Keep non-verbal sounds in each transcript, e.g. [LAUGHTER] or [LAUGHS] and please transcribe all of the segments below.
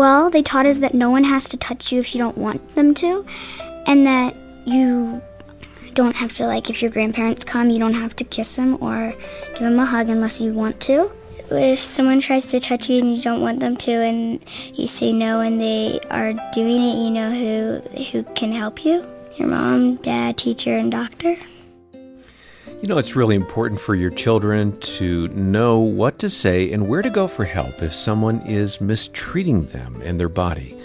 Well, they taught us that no one has to touch you if you don't want them to, and that you don't have to, like, if your grandparents come, you don't have to kiss them or give them a hug unless you want to. If someone tries to touch you and you don't want them to, and you say no and they are doing it, you know who, who can help you your mom, dad, teacher, and doctor. You know, it's really important for your children to know what to say and where to go for help if someone is mistreating them and their body.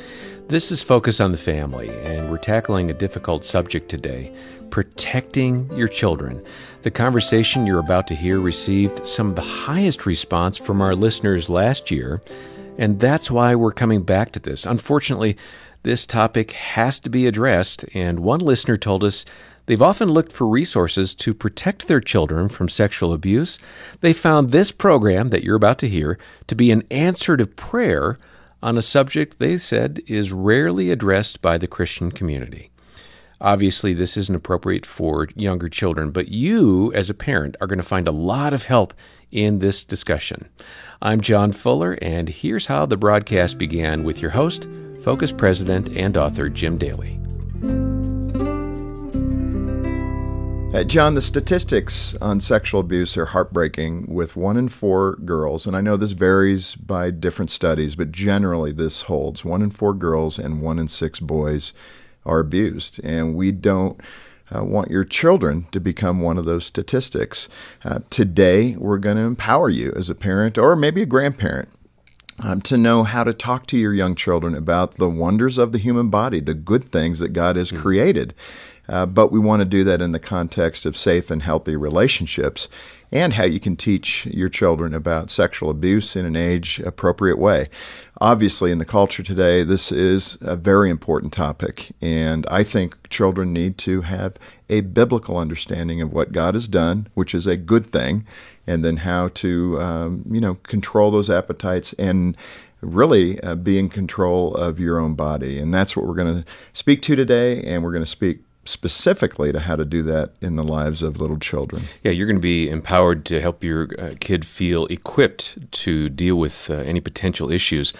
This is Focus on the Family, and we're tackling a difficult subject today protecting your children. The conversation you're about to hear received some of the highest response from our listeners last year, and that's why we're coming back to this. Unfortunately, this topic has to be addressed, and one listener told us They've often looked for resources to protect their children from sexual abuse. They found this program that you're about to hear to be an answer to prayer on a subject they said is rarely addressed by the Christian community. Obviously, this isn't appropriate for younger children, but you, as a parent, are going to find a lot of help in this discussion. I'm John Fuller, and here's how the broadcast began with your host, Focus President and author Jim Daly. Uh, John, the statistics on sexual abuse are heartbreaking with one in four girls, and I know this varies by different studies, but generally this holds. One in four girls and one in six boys are abused, and we don't uh, want your children to become one of those statistics. Uh, today, we're going to empower you as a parent or maybe a grandparent. Um, to know how to talk to your young children about the wonders of the human body, the good things that God has mm-hmm. created, uh, but we want to do that in the context of safe and healthy relationships and how you can teach your children about sexual abuse in an age appropriate way. Obviously, in the culture today, this is a very important topic, and I think children need to have a biblical understanding of what God has done, which is a good thing, and then how to, um, you know, control those appetites and really uh, be in control of your own body. And that's what we're going to speak to today, and we're going to speak specifically to how to do that in the lives of little children. Yeah, you're going to be empowered to help your uh, kid feel equipped to deal with uh, any potential issues.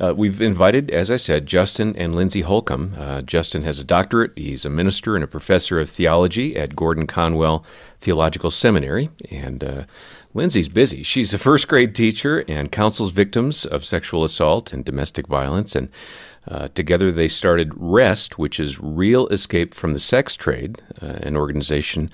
Uh, we've invited, as I said, Justin and Lindsay Holcomb. Uh, Justin has a doctorate. He's a minister and a professor of theology at Gordon Conwell Theological Seminary. And uh, Lindsay's busy. She's a first grade teacher and counsels victims of sexual assault and domestic violence. And uh, together, they started REST, which is Real Escape from the Sex Trade, uh, an organization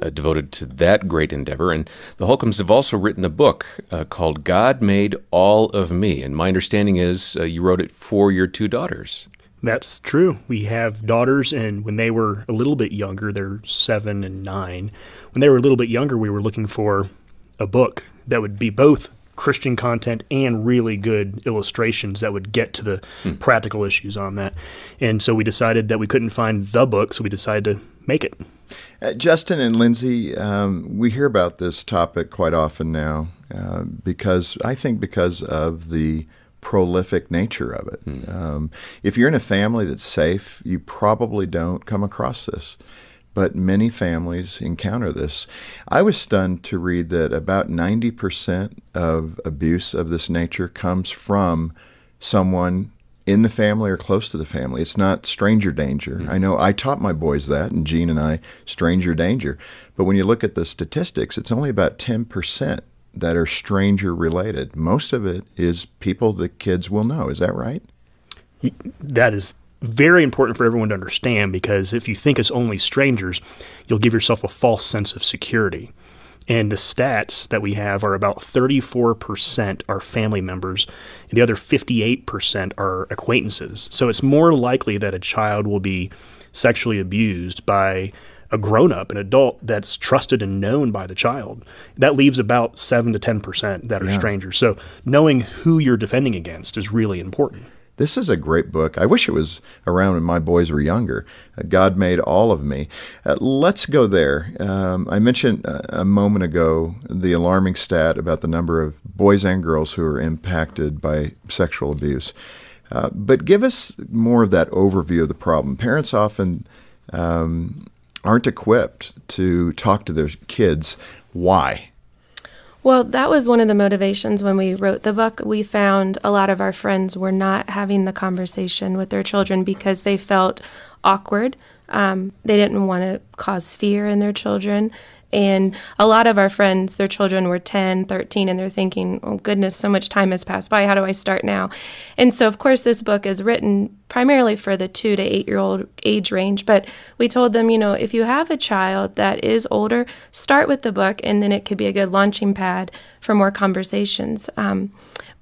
uh, devoted to that great endeavor. And the Holcombs have also written a book uh, called God Made All of Me. And my understanding is uh, you wrote it for your two daughters. That's true. We have daughters, and when they were a little bit younger, they're seven and nine. When they were a little bit younger, we were looking for a book that would be both Christian content and really good illustrations that would get to the hmm. practical issues on that. And so we decided that we couldn't find the book, so we decided to make it. Uh, Justin and Lindsay, um, we hear about this topic quite often now uh, because I think because of the prolific nature of it. Hmm. Um, if you're in a family that's safe, you probably don't come across this but many families encounter this. I was stunned to read that about 90% of abuse of this nature comes from someone in the family or close to the family. It's not stranger danger. Mm-hmm. I know I taught my boys that, and Jean and I, stranger danger. But when you look at the statistics, it's only about 10% that are stranger related. Most of it is people the kids will know. Is that right? That is very important for everyone to understand because if you think it's only strangers, you'll give yourself a false sense of security. And the stats that we have are about 34% are family members, and the other 58% are acquaintances. So it's more likely that a child will be sexually abused by a grown up, an adult that's trusted and known by the child. That leaves about 7 to 10% that are yeah. strangers. So knowing who you're defending against is really important. This is a great book. I wish it was around when my boys were younger. Uh, God made all of me. Uh, let's go there. Um, I mentioned uh, a moment ago the alarming stat about the number of boys and girls who are impacted by sexual abuse. Uh, but give us more of that overview of the problem. Parents often um, aren't equipped to talk to their kids. Why? Well, that was one of the motivations when we wrote the book. We found a lot of our friends were not having the conversation with their children because they felt awkward. Um, they didn't want to cause fear in their children. And a lot of our friends, their children were 10, 13, and they're thinking, oh, goodness, so much time has passed by. How do I start now? And so, of course, this book is written primarily for the two to eight year old age range. But we told them, you know, if you have a child that is older, start with the book, and then it could be a good launching pad for more conversations. Um,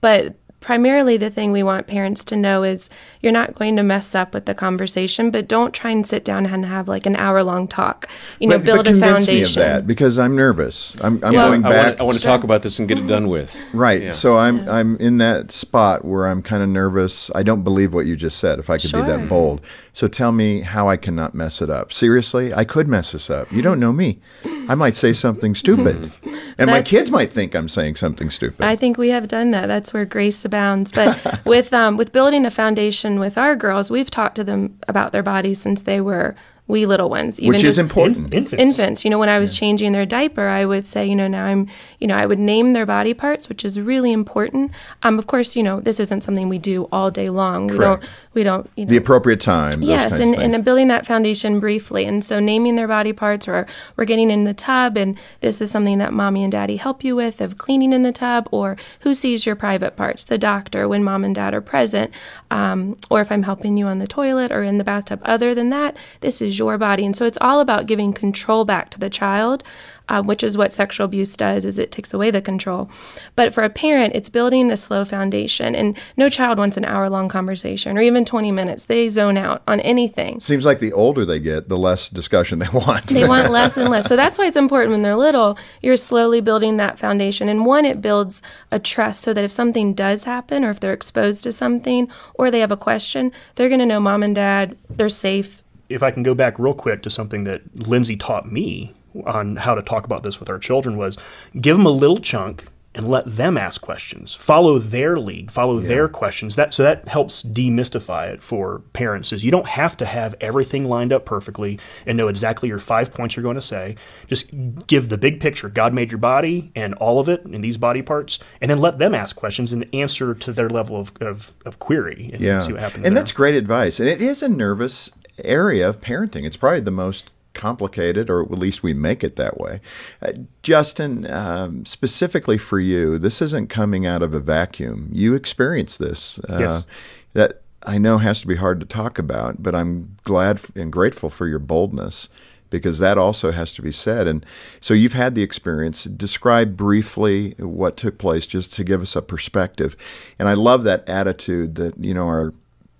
but primarily the thing we want parents to know is you're not going to mess up with the conversation, but don't try and sit down and have like an hour long talk. You know, but, build but a convince foundation. Me of that because I'm nervous. I'm, I'm Well- going I back. want, I want to talk about this and get it done with. Right. Yeah. So I'm I'm in that spot where I'm kind of nervous. I don't believe what you just said. If I could be that bold. So tell me how I cannot mess it up. Seriously, I could mess this up. You don't know me. I might say something stupid, [LAUGHS] and my kids might think I'm saying something stupid. I think we have done that. That's where grace abounds. But [LAUGHS] with um, with building a foundation with our girls, we've talked to them about their bodies since they were wee little ones. Even which is just important. infants. infants. You know, when I was changing their diaper, I would say, you know, now I'm, you know, I would name their body parts, which is really important. Um, of course, you know, this isn't something we do all day long. We Correct. don't, we don't, you know, the appropriate time. Yes, and, and building that foundation briefly. And so naming their body parts or we're getting in the tub and this is something that mommy and daddy help you with of cleaning in the tub or who sees your private parts, the doctor when mom and dad are present, um, or if I'm helping you on the toilet or in the bathtub. Other than that, this is your body. And so it's all about giving control back to the child. Uh, which is what sexual abuse does is it takes away the control but for a parent it's building a slow foundation and no child wants an hour long conversation or even 20 minutes they zone out on anything Seems like the older they get, the less discussion they [LAUGHS] want. they want less and less. So that's why it's important when they're little, you're slowly building that foundation. And one, it builds a trust so that if something does happen or if they're exposed to something or they have a question, they're going to know mom and dad, they're safe. If I can go back real quick to something that Lindsay taught me on how to talk about this with our children was give them a little chunk and let them ask questions. Follow their lead, follow their questions. That so that helps demystify it for parents is you don't have to have everything lined up perfectly and know exactly your five points you're going to say. Just give the big picture. God made your body and all of it and these body parts and then let them ask questions and answer to their level of, of, of query and yeah. see what happens. and there. that's great advice. And it is a nervous area of parenting. It's probably the most complicated, or at least we make it that way. Uh, Justin, um, specifically for you, this isn't coming out of a vacuum. You experienced this. Uh, Yes. That I know has to be hard to talk about, but I'm glad and grateful for your boldness because that also has to be said. And so you've had the experience. Describe briefly what took place just to give us a perspective. And I love that attitude that, you know, our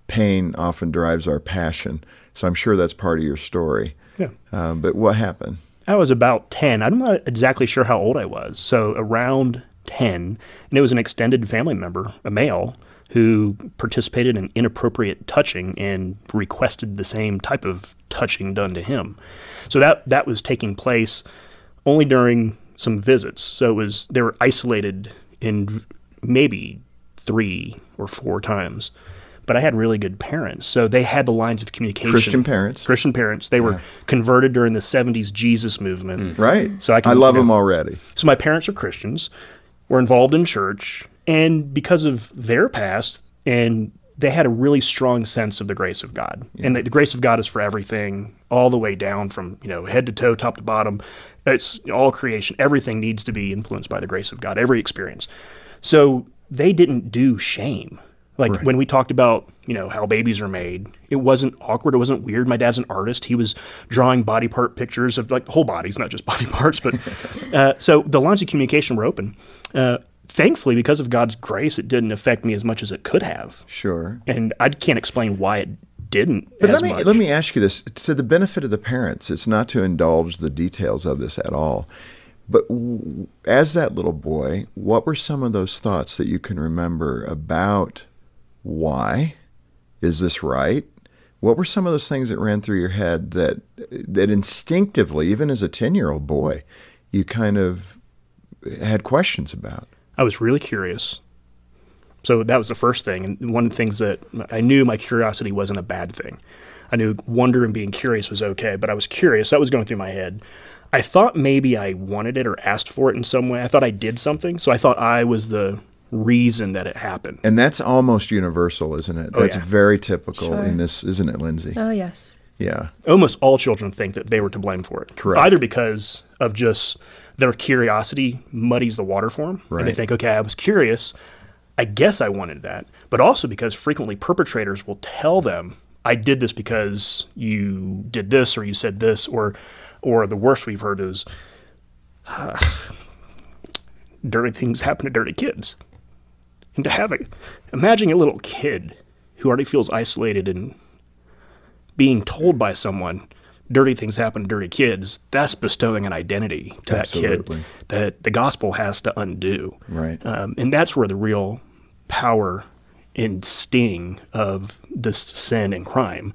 pain often drives our passion. So I'm sure that's part of your story. Yeah. Um, but what happened? I was about 10. I'm not exactly sure how old I was. So around 10. And it was an extended family member, a male, who participated in inappropriate touching and requested the same type of touching done to him. So that that was taking place only during some visits. So it was they were isolated in maybe 3 or 4 times. But I had really good parents. So they had the lines of communication. Christian parents. Christian parents. They were converted during the 70s Jesus movement. Mm. Right. So I can- love yeah. them already. So my parents are Christians. We're involved in church, and because of their past, and they had a really strong sense of the grace of God, and that the grace of God is for everything, all the way down from you know head to toe, top to bottom. It's all creation. Everything needs to be influenced by the grace of God. Every experience. So they didn't do shame. Like when we talked about, you know, how babies are made, it wasn't awkward. It wasn't weird. My dad's an artist. He was drawing body part pictures of like whole bodies, not just [LAUGHS] body parts. But [LAUGHS] uh, so the lines of communication were open. Uh, thankfully, because of God's grace, it didn't affect me as much as it could have. Sure. And I can't explain why it didn't. But let me much. let me ask you this: to the benefit of the parents, it's not to indulge the details of this at all. But w- as that little boy, what were some of those thoughts that you can remember about why is this right? What were some of those things that ran through your head that that instinctively, even as a ten year old boy, you kind of had questions about? I was really curious. So that was the first thing. And one of the things that I knew my curiosity wasn't a bad thing. I knew wonder and being curious was okay, but I was curious. That was going through my head. I thought maybe I wanted it or asked for it in some way. I thought I did something, so I thought I was the reason that it happened. And that's almost universal, isn't it? Oh, That's yeah. very typical Sure. in this, isn't it, Lindsay? Oh, yes. yeah. Almost all children think that they were to blame for it. Correct. Either because of just their curiosity muddies the water for them, and they think, okay, I was curious. I guess I wanted that. But also because frequently perpetrators will tell them, I did this because you did this or you said this, or, or the worst we've heard is, dirty things happen to dirty kids. And to have a, imagine a little kid who already feels isolated and being told by someone dirty things happen to dirty kids, that's bestowing an identity to Absolutely. that kid that the gospel has to undo. Right. Um, and that's where the real power and sting of this sin and crime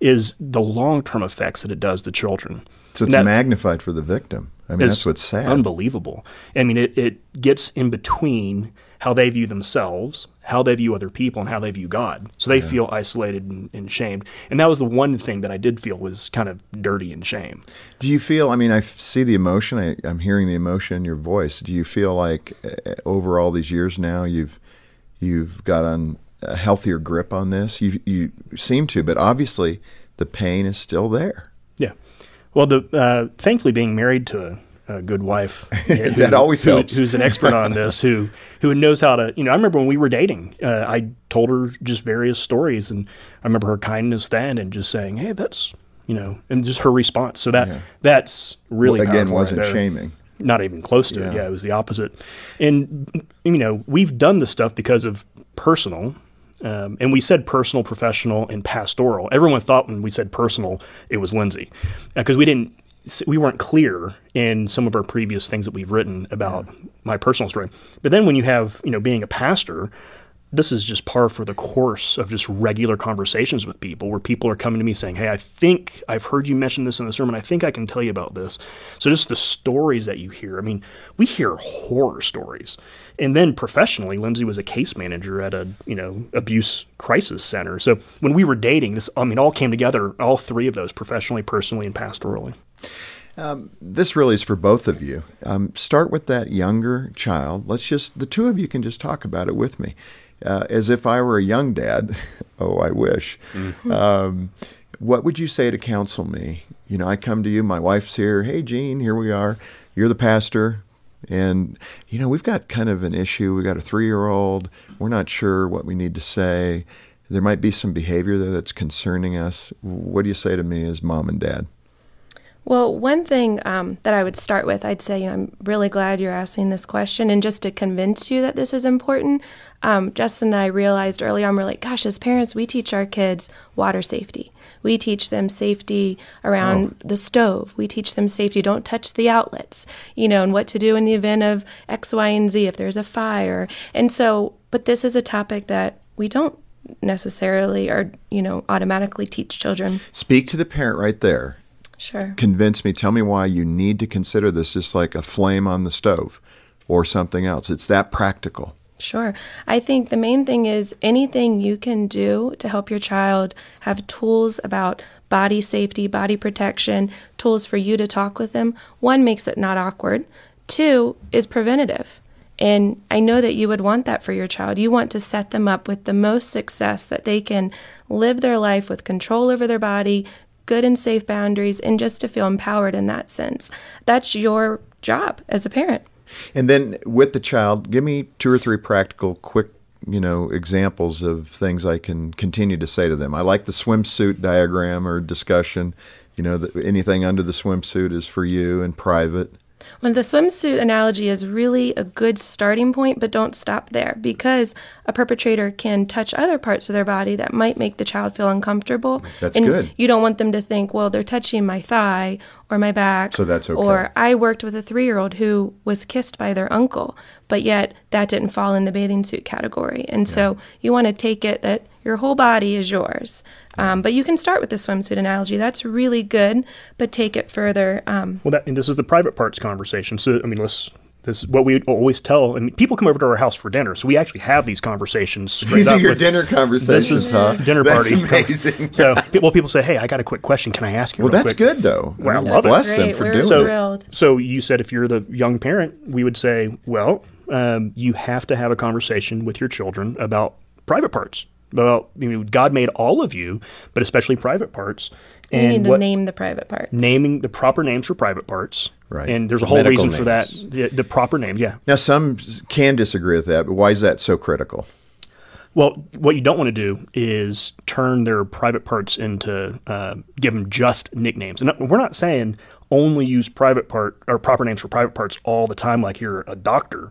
is the long term effects that it does to children. So it's that- magnified for the victim. I mean, that's what's sad. Unbelievable. I mean, it, it gets in between how they view themselves, how they view other people, and how they view God. So they feel isolated and, and shamed. And that was the one thing that I did feel was kind of dirty and shame. Do you feel? I mean, I see the emotion. I, I'm hearing the emotion in your voice. Do you feel like uh, over all these years now, you've you've got on a healthier grip on this? You you seem to, but obviously the pain is still there. Yeah. Well, the uh, thankfully being married to a, a good wife [LAUGHS] who- always who- helps. Who's an expert on [LAUGHS] this, who who knows how to. You know, I remember when we were dating, uh, I told her just various stories, and I remember her kindness then, and just saying, "Hey, that's." You know, and just her response. So that Yeah. that's really Well, again wasn't there. shaming. Not even close to Yeah. it. Yeah, it was the opposite. And you know, we've done this stuff because of personal. Um, and we said personal, professional, and pastoral. Everyone thought when we said personal, it was Lindsay, because we didn't, we weren't clear in some of our previous things that we've written about my personal story. But then when you have, you know, being a pastor, this is just par for the course of just regular conversations with people where people are coming to me saying, Hey, I think I've heard you mention this in the sermon. I think I can tell you about this. So just the stories that you hear. I mean, we hear horror stories. And then professionally, Lindsay was a case manager at a, you know, abuse crisis center. So when we were dating, this I mean all came together, all three of those, professionally, personally, and pastorally. This really is for both of you. Um, start with that younger child. Let's just the two of you can just talk about it with me, uh, as if I were a young dad. [LAUGHS] oh, I wish. Um, what would you say to counsel me? You know, I come to you. My wife's here. Hey, Gene, here we are. You're the pastor. And, you know, we've got kind of an issue. We've got a three year old. We're not sure what we need to say. There might be some behavior there that's concerning us. What do you say to me as mom and dad? Well, one thing um, that I would start with, I'd say, you know, I'm really glad you're asking this question. And just to convince you that this is important, um, Justin and I realized early on, we're like, gosh, as parents, we teach our kids water safety. We teach them safety around the stove. We teach them safety. Don't touch the outlets, you know, and what to do in the event of X, Y, and Z if there's a fire. And so, but this is a topic that we don't necessarily or, you know, automatically teach children. Speak to the parent right there. Sure. convince me tell me why you need to consider this just like a flame on the stove or something else it's that practical Sure. I think the main thing is anything you can do to help your child have tools about body safety, body protection, tools for you to talk with them. One makes it not awkward. Two is preventative. And I know that you would want that for your child. You want to set them up with the most success that they can live their life with control over their body, good and safe boundaries, and just to feel empowered in that sense. That's your job as a parent. and then with the child give me two or three practical quick you know examples of things i can continue to say to them i like the swimsuit diagram or discussion you know anything under the swimsuit is for you in private Well, the swimsuit analogy is really a good starting point, but don't stop there because a perpetrator can touch other parts of their body that might make the child feel uncomfortable. That's and good. You don't want them to think, well, they're touching my thigh or my back. So that's okay. Or I worked with a three year old who was kissed by their uncle, but yet that didn't fall in the bathing suit category. And so you want to take it that your whole body is yours. Um, but you can start with the swimsuit analogy. That's really good, but take it further. Um, Well, that, and this is the private parts conversation. So, I mean, let's This is what we always tell, and people come over to our house for dinner, so we actually have these conversations. [LAUGHS] These are your with- dinner conversations, This is huh? dinner That's party. amazing. So, well, people say, "Hey, I got a quick question. Can I ask you?" well, real that's quick?" good though. Well, I mean, love it. bless them for We're doing so it. thrilled. So you said if you're the young parent, we would say, well, um, you have to have a conversation with your children about private parts. About you know, God made all of you, but especially private parts. You and need to what- name the private parts. naming the proper names for private parts. Right. And there's a whole Medical reason for that. The, the proper names, yeah. Now, some can disagree with that, but why is that so critical? Well, what you don't want to do is turn their private parts into uh, give them just nicknames. And we're not saying only use private part or proper names for private parts all the time, like you're a doctor.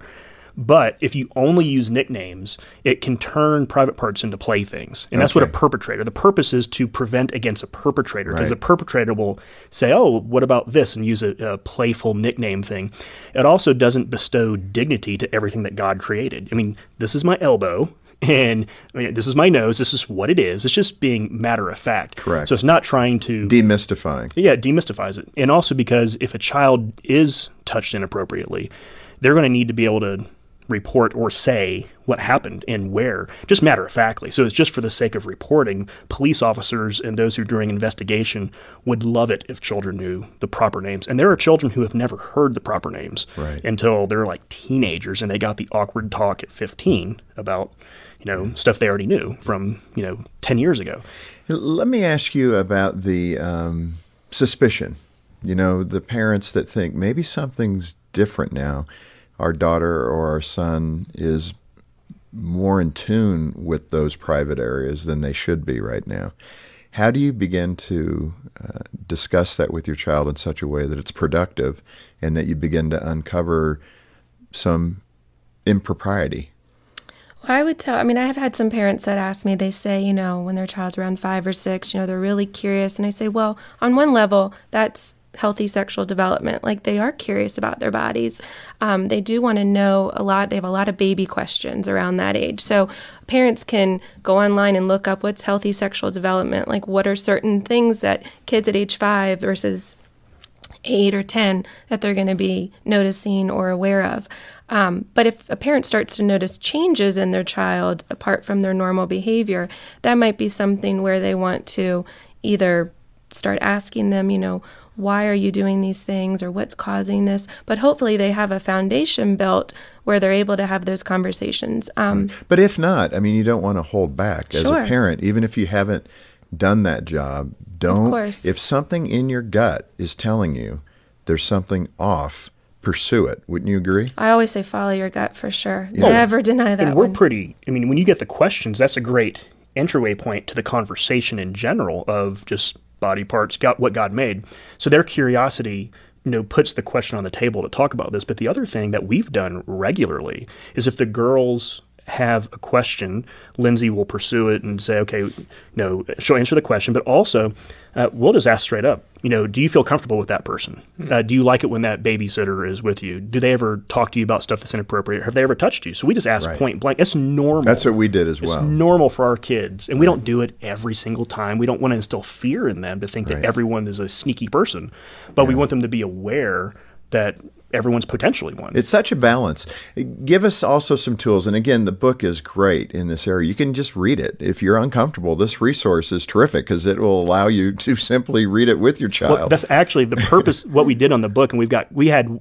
But if you only use nicknames, it can turn private parts into playthings. And that's what a perpetrator. The purpose is to prevent against a perpetrator because Right. a perpetrator will say, "Oh, what about this?" and use a, a playful nickname thing. It also doesn't bestow dignity to everything that God created. I mean, this is my elbow. And I mean, this is my nose. This is what it is. It's just being matter of fact. Correct. So it's not trying to Demystifying. yeah, it demystifies it. And also because if a child is touched inappropriately, they're going to need to be able to report or say what happened and where, just matter of factly. So it's just for the sake of reporting. Police officers and those who are doing investigation would love it if children knew the proper names. And there are children who have never heard the proper names Right. until they're like teenagers and they got the awkward talk at 15 about, you know, stuff they already knew from, you know, 10 years ago. Let me ask you about the um, suspicion. You know, the parents that think maybe something's different now. Our daughter or our son is more in tune with those private areas than they should be right now. How do you begin to uh, discuss that with your child in such a way that it's productive and that you begin to uncover some impropriety? Well, I would tell, I mean, I have had some parents that ask me, they say, you know, when their child's around five or six, you know, they're really curious. And I say, well, on one level, that's healthy sexual development. Like they are curious about their bodies. Um, they do want to know a lot. They have a lot of baby questions around that age. So parents can go online and look up what's healthy sexual development. Like what are certain things that kids at age five versus eight or 10 that they're going to be noticing or aware of. Um, but if a parent starts to notice changes in their child apart from their normal behavior, that might be something where they want to either start asking them, you know, why are you doing these things or what's causing this? But hopefully they have a foundation built where they're able to have those conversations. Um, But if not, I mean, you don't want to hold back as Sure. a parent, even if you haven't done that job. Don't. course. If something in your gut is telling you there's something off, pursue it. Wouldn't you agree? I always say follow your gut for sure. Yeah. Never deny that and we're one. pretty i mean when you get the questions that's a great entryway point to the conversation in general of just body parts got what god made. So their curiosity you know puts the question on the table to talk about this. But the other thing that we've done regularly is if the girls have a question lindsay will pursue it and say okay you know she'll answer the question but also uh, we'll just ask straight up you know do you feel comfortable with that person? Uh, do you like it when that babysitter is with you? Do they ever talk to you about stuff that's inappropriate? Have they ever touched you? So we just ask Right. point blank. It's normal. That's what we did as it's well. It's normal for our kids and we don't do it every single time. We don't want to instill fear in them to think Right. that everyone is a sneaky person but we want them to be aware that everyone's potentially one It's such a balance. Give us also some tools. And again, the book is great in this area. You can just read it. If you're uncomfortable, this resource is terrific because it will allow you to [LAUGHS] simply read it with your child. Well, that's actually the purpose. [LAUGHS] what we did on the book, and we've got we had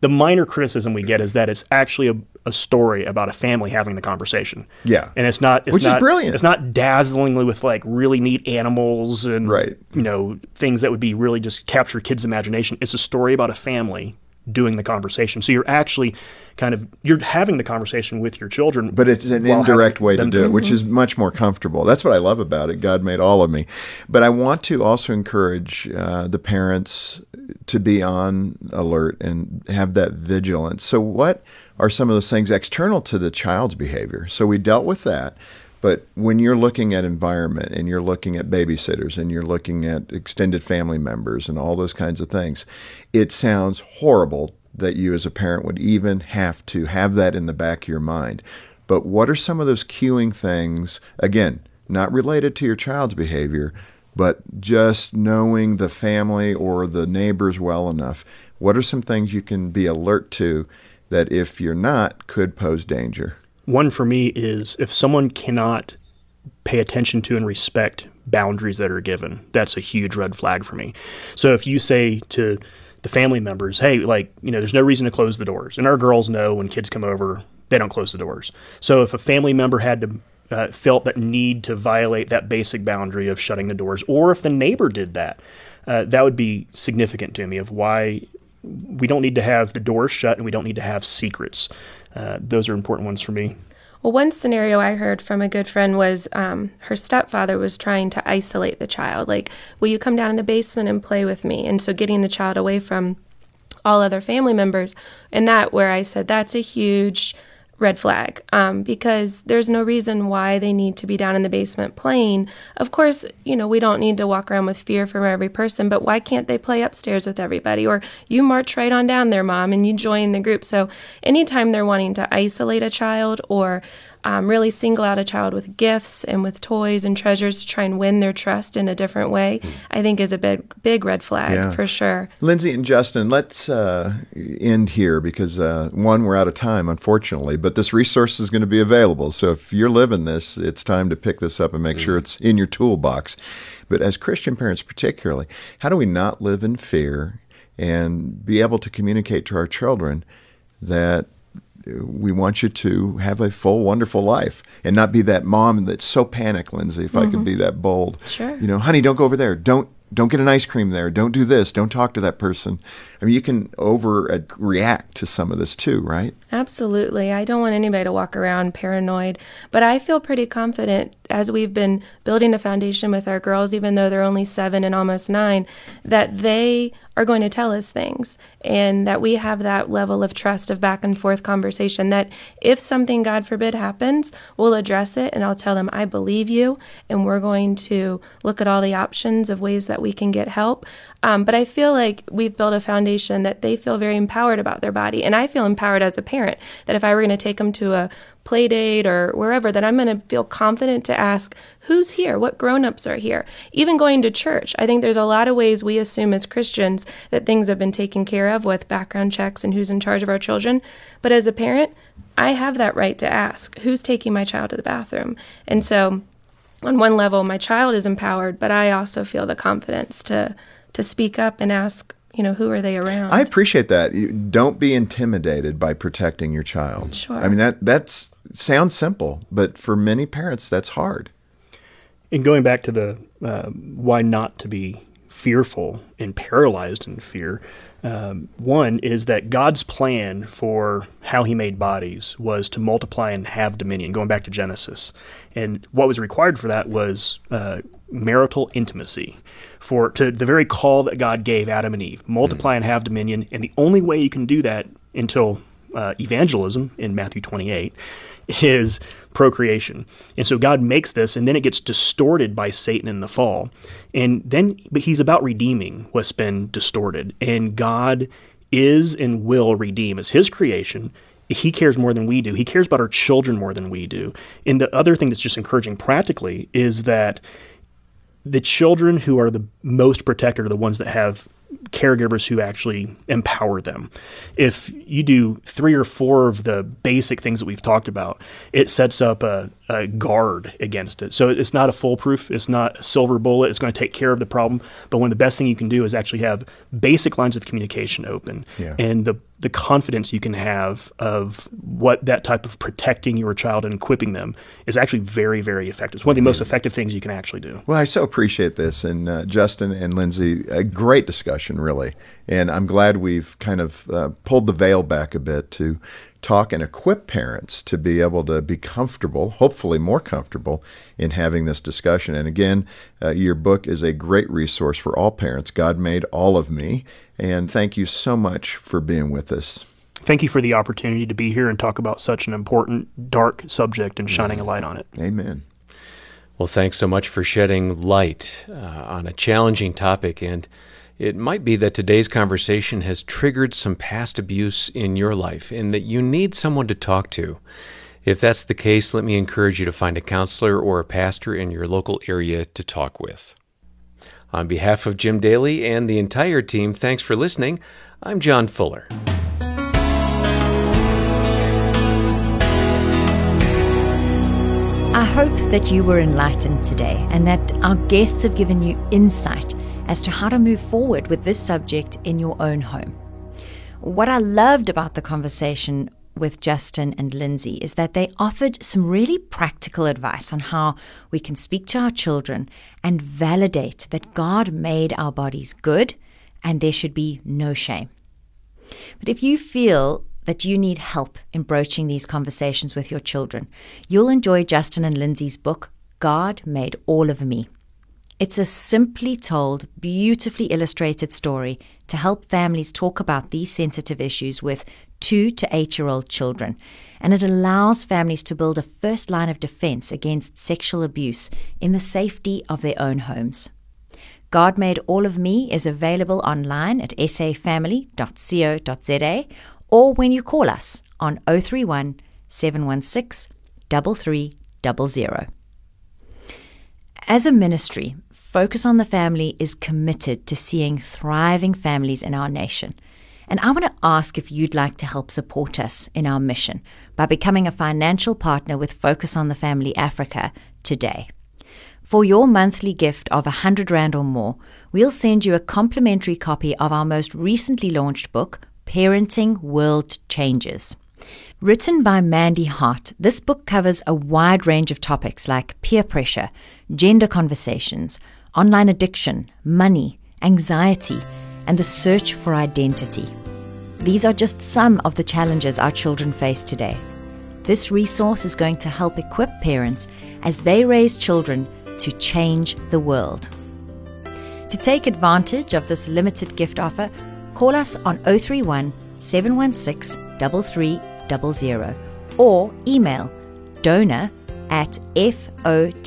the minor criticism we get is that it's actually a, a story about a family having the conversation. Yeah. and it's not. It's Which is brilliant. It's not dazzlingly with like really neat animals and Right. you know things that would be really just capture kids' imagination. It's a story about a family doing the conversation. So you're actually kind of you're having the conversation with your children, but it's an indirect way to do it, which is much more comfortable. That's what I love about it. God made all of me. But I want to also encourage uh, the parents to be on alert and have that vigilance. So, what are some of those things external to the child's behavior? So, we dealt with that. But when you're looking at environment and you're looking at babysitters and you're looking at extended family members and all those kinds of things, it sounds horrible that you as a parent would even have to have that in the back of your mind. But what are some of those cueing things, again, not related to your child's behavior, but just knowing the family or the neighbors well enough? What are some things you can be alert to that if you're not could pose danger? One for me is if someone cannot pay attention to and respect boundaries that are given, that's a huge red flag for me. So if you say to the family members, hey, like, you know, there's no reason to close the doors. And our girls know when kids come over, they don't close the doors. So if a family member had to uh, felt that need to violate that basic boundary of shutting the doors, or if the neighbor did that, uh, that would be significant to me of why we don't need to have the doors shut and we don't need to have secrets. Uh, those are important ones for me. Well, one scenario I heard from a good friend was um, her stepfather was trying to isolate the child. Like, will you come down in the basement and play with me? And so getting the child away from all other family members. And that, where I said, that's a huge red flag um, because there's no reason why they need to be down in the basement playing. Of course, you know, we don't need to walk around with fear from every person, but why can't they play upstairs with everybody? Or you march right on down there, mom, and you join the group. So anytime they're wanting to isolate a child or um, really single out a child with gifts and with toys and treasures to try and win their trust in a different way, I think is a big, big red flag yeah. for sure. Lindsay and Justin, let's uh, end here because uh, one, we're out of time, unfortunately, but this resource is going to be available. So if you're living this, it's time to pick this up and make mm. sure it's in your toolbox. But as Christian parents, particularly, how do we not live in fear and be able to communicate to our children that we want you to have a full, wonderful life and not be that mom that's so panicked, Lindsay, if mm-hmm. I could mm-hmm. be that bold. Sure. You know, honey, don't go over there. Don't don't get an ice cream there. Don't do this. Don't talk to that person. I mean, you can overreact to some of this too, right? Absolutely. I don't want anybody to walk around paranoid, but I feel pretty confident as we've been building a foundation with our girls, even though they're only seven and almost nine, that they are going to tell us things and that we have that level of trust of back and forth conversation that if something god forbid happens we'll address it and i'll tell them i believe you and we're going to look at all the options of ways that we can get help um, but i feel like we've built a foundation that they feel very empowered about their body and i feel empowered as a parent that if i were going to take them to a play date or wherever that I'm going to feel confident to ask who's here, what grown-ups are here. Even going to church, I think there's a lot of ways we assume as Christians that things have been taken care of with background checks and who's in charge of our children. But as a parent, I have that right to ask who's taking my child to the bathroom. And so on one level my child is empowered, but I also feel the confidence to to speak up and ask you know who are they around? I appreciate that. You don't be intimidated by protecting your child. Sure. I mean that that's sounds simple, but for many parents, that's hard. And going back to the uh, why not to be fearful and paralyzed in fear, um, one is that God's plan for how He made bodies was to multiply and have dominion, going back to Genesis. And what was required for that was uh, marital intimacy. For to the very call that God gave Adam and Eve, multiply mm. and have dominion. And the only way you can do that until uh, evangelism in Matthew 28 is procreation. And so God makes this, and then it gets distorted by Satan in the fall. And then, but he's about redeeming what's been distorted. And God is and will redeem as his creation. He cares more than we do. He cares about our children more than we do. And the other thing that's just encouraging practically is that the children who are the most protected are the ones that have caregivers who actually empower them. If you do three or four of the basic things that we've talked about, it sets up a, a guard against it. So it's not a foolproof, it's not a silver bullet, it's going to take care of the problem. But one of the best things you can do is actually have basic lines of communication open. Yeah. And the, the confidence you can have of what that type of protecting your child and equipping them is actually very, very effective. It's one of the most effective things you can actually do. Well, I so appreciate this. And uh, Justin and Lindsay, a great discussion, really. And I'm glad we've kind of uh, pulled the veil back a bit to talk and equip parents to be able to be comfortable, hopefully more comfortable, in having this discussion. And again, uh, your book is a great resource for all parents. God made all of me. And thank you so much for being with us. Thank you for the opportunity to be here and talk about such an important, dark subject and shining a light on it. Amen. Well, thanks so much for shedding light uh, on a challenging topic. And it might be that today's conversation has triggered some past abuse in your life and that you need someone to talk to. If that's the case, let me encourage you to find a counselor or a pastor in your local area to talk with. On behalf of Jim Daly and the entire team, thanks for listening. I'm John Fuller. I hope that you were enlightened today and that our guests have given you insight as to how to move forward with this subject in your own home. What I loved about the conversation with Justin and Lindsay is that they offered some really practical advice on how we can speak to our children and validate that God made our bodies good and there should be no shame. But if you feel that you need help in broaching these conversations with your children, you'll enjoy Justin and Lindsay's book, God Made All of Me. It's a simply told, beautifully illustrated story to help families talk about these sensitive issues with two to eight year old children. And it allows families to build a first line of defense against sexual abuse in the safety of their own homes. God Made All of Me is available online at safamily.co.za or when you call us on 031 716 3300. As a ministry, Focus on the Family is committed to seeing thriving families in our nation. And I want to ask if you'd like to help support us in our mission by becoming a financial partner with Focus on the Family Africa today. For your monthly gift of 100 Rand or more, we'll send you a complimentary copy of our most recently launched book, Parenting World Changers. Written by Mandy Hart, this book covers a wide range of topics like peer pressure, gender conversations, online addiction, money, anxiety, and the search for identity. These are just some of the challenges our children face today. This resource is going to help equip parents as they raise children to change the world. To take advantage of this limited gift offer, call us on 031 716 3300 or email donor at fotf.co.za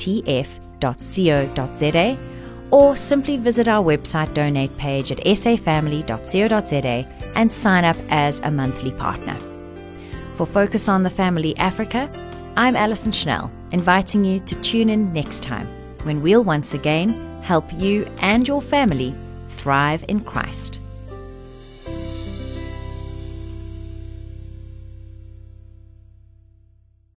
or simply visit our website donate page at safamily.co.za and sign up as a monthly partner. For Focus on the Family Africa, I'm Alison Schnell, inviting you to tune in next time when we'll once again help you and your family thrive in Christ.